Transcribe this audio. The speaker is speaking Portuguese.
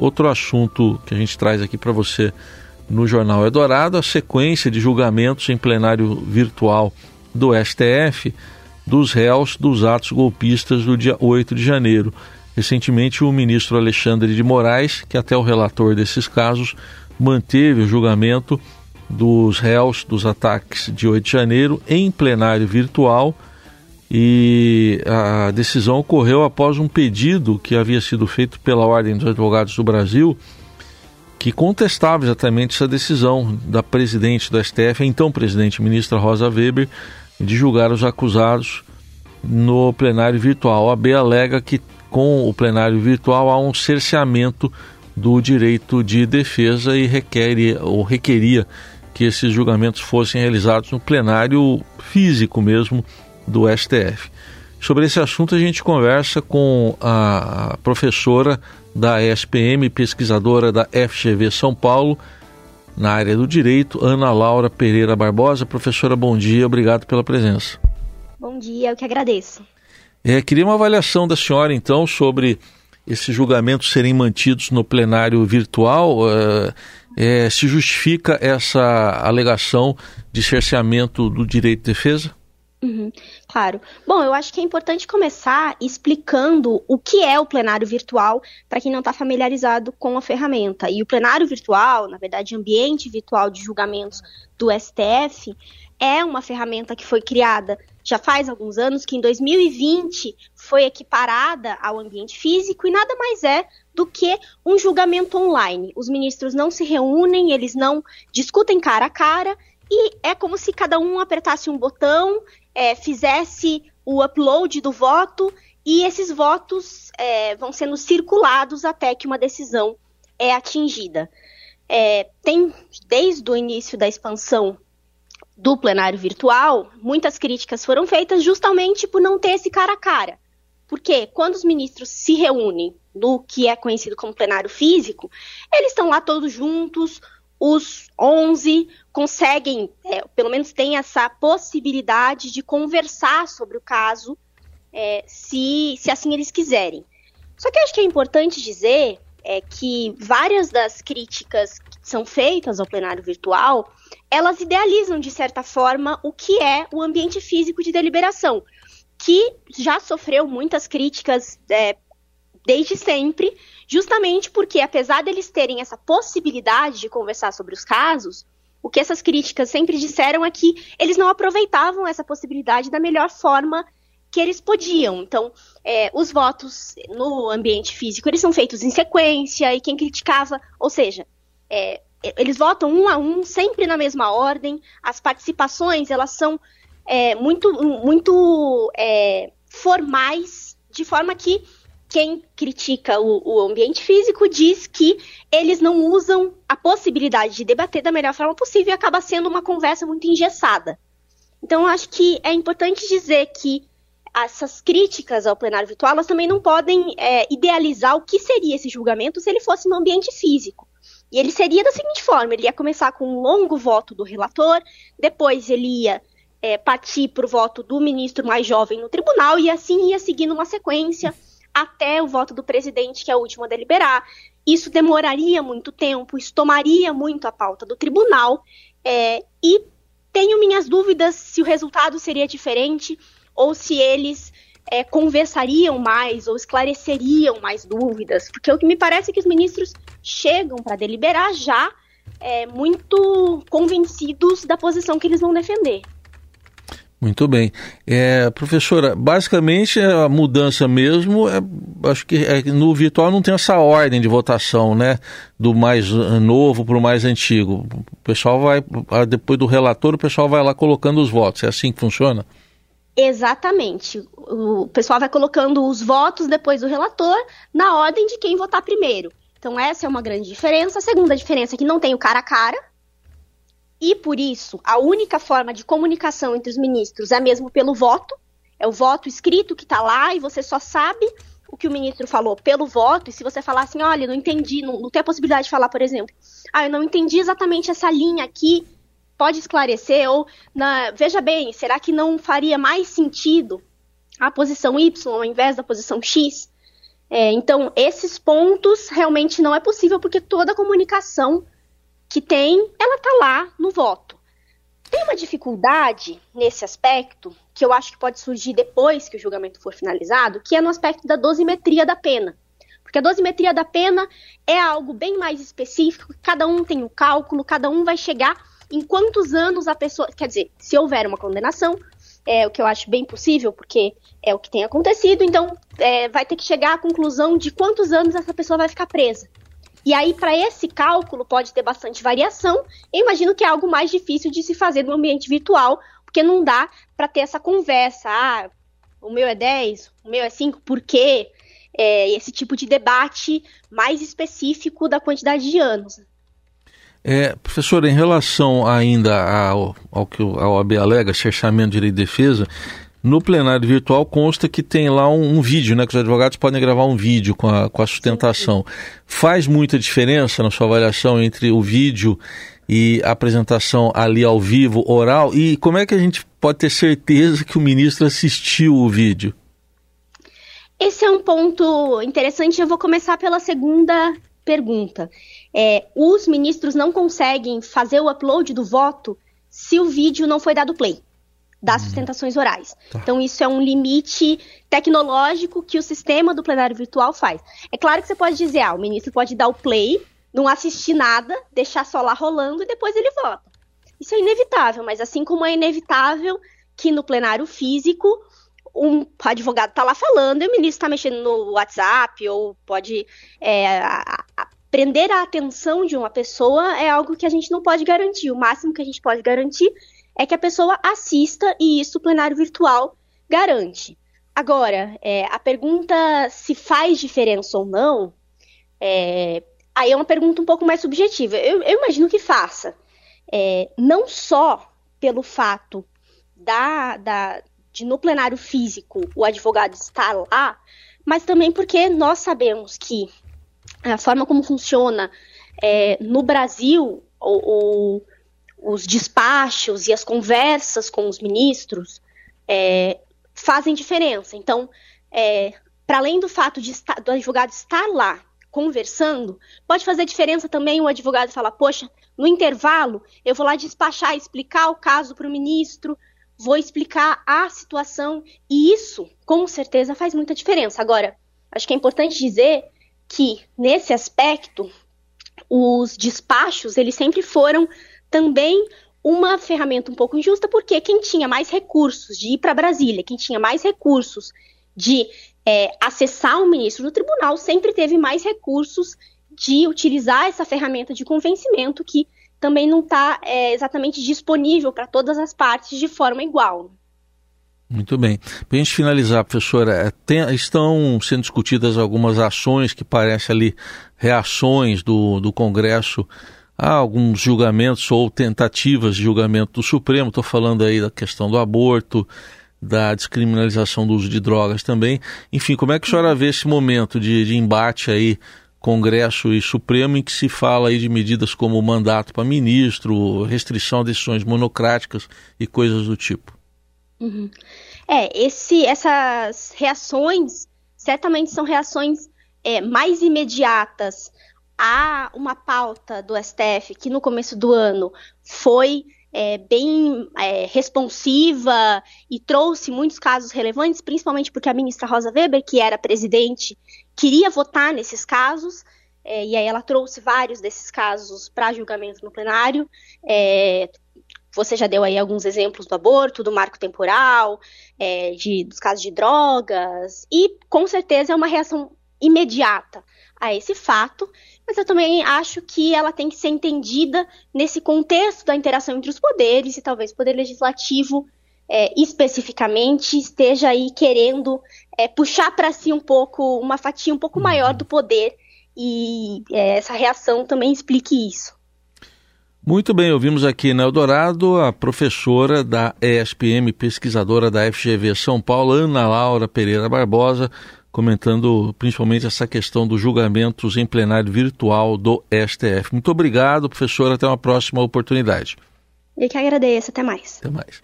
outro assunto que a gente traz aqui para você no Jornal Eldorado, a sequência de julgamentos em plenário virtual do STF dos réus dos atos golpistas do dia 8 de janeiro. Recentemente, o ministro Alexandre de Moraes, que até o relator desses casos, manteve o julgamento dos réus dos ataques de 8 de janeiro em plenário virtual e a decisão ocorreu após um pedido que havia sido feito pela Ordem dos Advogados do Brasil que contestava exatamente essa decisão da presidente do STF, a então presidente ministra Rosa Weber, de julgar os acusados no plenário virtual. A AB alega que com o plenário virtual há um cerceamento do direito de defesa e requer, ou requeria que esses julgamentos fossem realizados no plenário físico mesmo do STF. Sobre esse assunto a gente conversa com a professora da ESPM, pesquisadora da FGV São Paulo, na área do direito, Ana Laura Pereira Barbosa. Professora, bom dia, obrigado pela presença. Bom dia, eu que agradeço. É, queria uma avaliação da senhora, então, sobre esses julgamentos serem mantidos no plenário virtual. É, é, se justifica essa alegação de cerceamento do direito de defesa? Uhum, claro. Bom, eu acho que é importante começar explicando o que é o plenário virtual para quem não está familiarizado com a ferramenta. E o plenário virtual, na verdade, ambiente virtual de julgamentos do STF, é uma ferramenta que foi criada já faz alguns anos, que em 2020 foi equiparada ao ambiente físico e nada mais é do que um julgamento online. Os ministros não se reúnem, eles não discutem cara a cara e é como se cada um apertasse um botão, é, fizesse o upload do voto e esses votos é, vão sendo circulados até que uma decisão é atingida. É, tem, desde o início da expansão do plenário virtual, muitas críticas foram feitas justamente por não ter esse cara a cara. Porque quando os ministros se reúnem no que é conhecido como plenário físico, eles estão lá todos juntos, os 11 conseguem, é, pelo menos têm essa possibilidade de conversar sobre o caso, é, se, se assim eles quiserem. Só que eu acho que é importante dizer é, que várias das críticas que são feitas ao plenário virtual, elas idealizam, de certa forma, o que é o ambiente físico de deliberação, que já sofreu muitas críticas é, desde sempre, justamente porque, apesar deles terem essa possibilidade de conversar sobre os casos, o que essas críticas sempre disseram é que eles não aproveitavam essa possibilidade da melhor forma que eles podiam. Então, é, os votos no ambiente físico eles são feitos em sequência e quem criticava, ou seja, é, eles votam um a um, sempre na mesma ordem. As participações elas são é, muito, muito é, formais, de forma que quem critica o, o, ambiente físico diz que eles não usam a possibilidade de debater da melhor forma possível e acaba sendo uma conversa muito engessada. Então, acho que é importante dizer que essas críticas ao plenário virtual elas também não podem é, idealizar o que seria esse julgamento se ele fosse no ambiente físico. E ele seria da seguinte forma: ele ia começar com um longo voto do relator, depois ele ia é, partir para o voto do ministro mais jovem no tribunal, e assim ia seguindo uma sequência até o voto do presidente, que é o último a deliberar. Isso demoraria muito tempo, isso tomaria muito a pauta do tribunal, é, e tenho minhas dúvidas se o resultado seria diferente ou se eles é, conversariam mais ou esclareceriam mais dúvidas, porque o que me parece é que os ministros chegam para deliberar já é, muito convencidos da posição que eles vão defender. Muito bem. É, professora, basicamente a mudança mesmo, é, acho que é, no virtual não tem essa ordem de votação, né? Do mais novo para o mais antigo. O pessoal vai, depois do relator, o pessoal vai lá colocando os votos. É assim que funciona? Exatamente. O pessoal vai colocando os votos depois do relator na ordem de quem votar primeiro. Então, essa é uma grande diferença. A segunda diferença é que não tem o cara a cara e por isso, a única forma de comunicação entre os ministros é mesmo pelo voto. É o voto escrito que está lá e você só sabe o que o ministro falou pelo voto. E se você falar assim, olha, não entendi, não, não tem a possibilidade de falar, por exemplo, ah, eu não entendi exatamente essa linha aqui, pode esclarecer? Ou, na, veja bem, será que não faria mais sentido a posição Y ao invés da posição X? É, então, esses pontos realmente não é possível porque toda comunicação que tem, ela está lá no voto. Tem uma dificuldade nesse aspecto, que eu acho que pode surgir depois que o julgamento for finalizado, que é no aspecto da dosimetria da pena. Porque a dosimetria da pena é algo bem mais específico, cada um tem o um cálculo, cada um vai chegar em quantos anos a pessoa. Quer dizer, se houver uma condenação, é o que eu acho bem possível, porque é o que tem acontecido, então é, vai ter que chegar à conclusão de quantos anos essa pessoa vai ficar presa. E aí, para esse cálculo, pode ter bastante variação. Eu imagino que é algo mais difícil de se fazer no ambiente virtual, porque não dá para ter essa conversa. Ah, o meu é 10, o meu é 5, por quê? É, esse tipo de debate mais específico da quantidade de anos. É, professor, em relação ainda ao, ao que a OAB alega, cerceamento de direito de defesa, no plenário virtual consta que tem lá um, um, vídeo, né? Que os advogados podem gravar um vídeo com a, com a sustentação. Faz muita diferença na sua avaliação entre o vídeo e a apresentação ali ao vivo, oral? E como é que a gente pode ter certeza que o ministro assistiu o vídeo? Esse é um ponto interessante. Eu vou começar pela segunda pergunta. É, os ministros não conseguem fazer o upload do voto se o vídeo não foi dado play das hum. sustentações orais. Tá. Então, isso é um limite tecnológico que o sistema do plenário virtual faz. É claro que você pode dizer, ah, o ministro pode dar o play, não assistir nada, deixar só lá rolando e depois ele vota. Isso é inevitável, mas assim como é inevitável que no plenário físico um advogado está lá falando e o ministro está mexendo no WhatsApp ou pode é, a, a, prender a atenção de uma pessoa é algo que a gente não pode garantir. O máximo que a gente pode garantir é que a pessoa assista e isso o plenário virtual garante. Agora, é, a pergunta se faz diferença ou não, é, aí é uma pergunta um pouco mais subjetiva. Eu, eu imagino que faça. É, não só pelo fato da, da, de no plenário físico o advogado estar lá, mas também porque nós sabemos que a forma como funciona é, no Brasil, o, os despachos e as conversas com os ministros é, fazem diferença. Então, é, para além do fato de estar, do advogado estar lá conversando, pode fazer diferença também o advogado falar: poxa, no intervalo eu vou lá despachar, explicar o caso para o ministro, vou explicar a situação, e isso, com certeza, faz muita diferença. Agora, acho que é importante dizer que, nesse aspecto, os despachos, eles sempre foram também uma ferramenta um pouco injusta, porque quem tinha mais recursos de ir para Brasília, quem tinha mais recursos de é, acessar o ministro do tribunal, sempre teve mais recursos de utilizar essa ferramenta de convencimento que também não está é, exatamente disponível para todas as partes de forma igual. Muito bem. Para a gente finalizar, professora, é, tem, estão sendo discutidas algumas ações que parecem ali reações do, do Congresso há alguns julgamentos ou tentativas de julgamento do Supremo, estou falando aí da questão do aborto, da descriminalização do uso de drogas também. Enfim, como é que a senhora vê esse momento de, de embate aí, Congresso e Supremo, em que se fala aí de medidas como mandato para ministro, restrição a decisões monocráticas e coisas do tipo? Uhum. É, esse, essas reações certamente são reações é, mais imediatas há uma pauta do STF que no começo do ano foi é, bem é, responsiva e trouxe muitos casos relevantes, principalmente porque a ministra Rosa Weber, que era presidente, queria votar nesses casos, é, e aí ela trouxe vários desses casos para julgamento no plenário. É, você já deu aí alguns exemplos do aborto, do marco temporal, é, de, dos casos de drogas, e com certeza é uma reação imediata a esse fato, mas eu também acho que ela tem que ser entendida nesse contexto da interação entre os poderes e talvez o poder legislativo é, especificamente esteja aí querendo é, puxar para si um pouco uma fatia um pouco uhum. maior do poder e é, essa reação também explique isso. Muito bem, ouvimos aqui na Eldorado a professora da ESPM, pesquisadora da FGV São Paulo, Ana Laura Pereira Barbosa, comentando principalmente essa questão dos julgamentos em plenário virtual do STF. Muito obrigado, professor. Até uma próxima oportunidade. Eu que agradeço. Até mais. Até mais.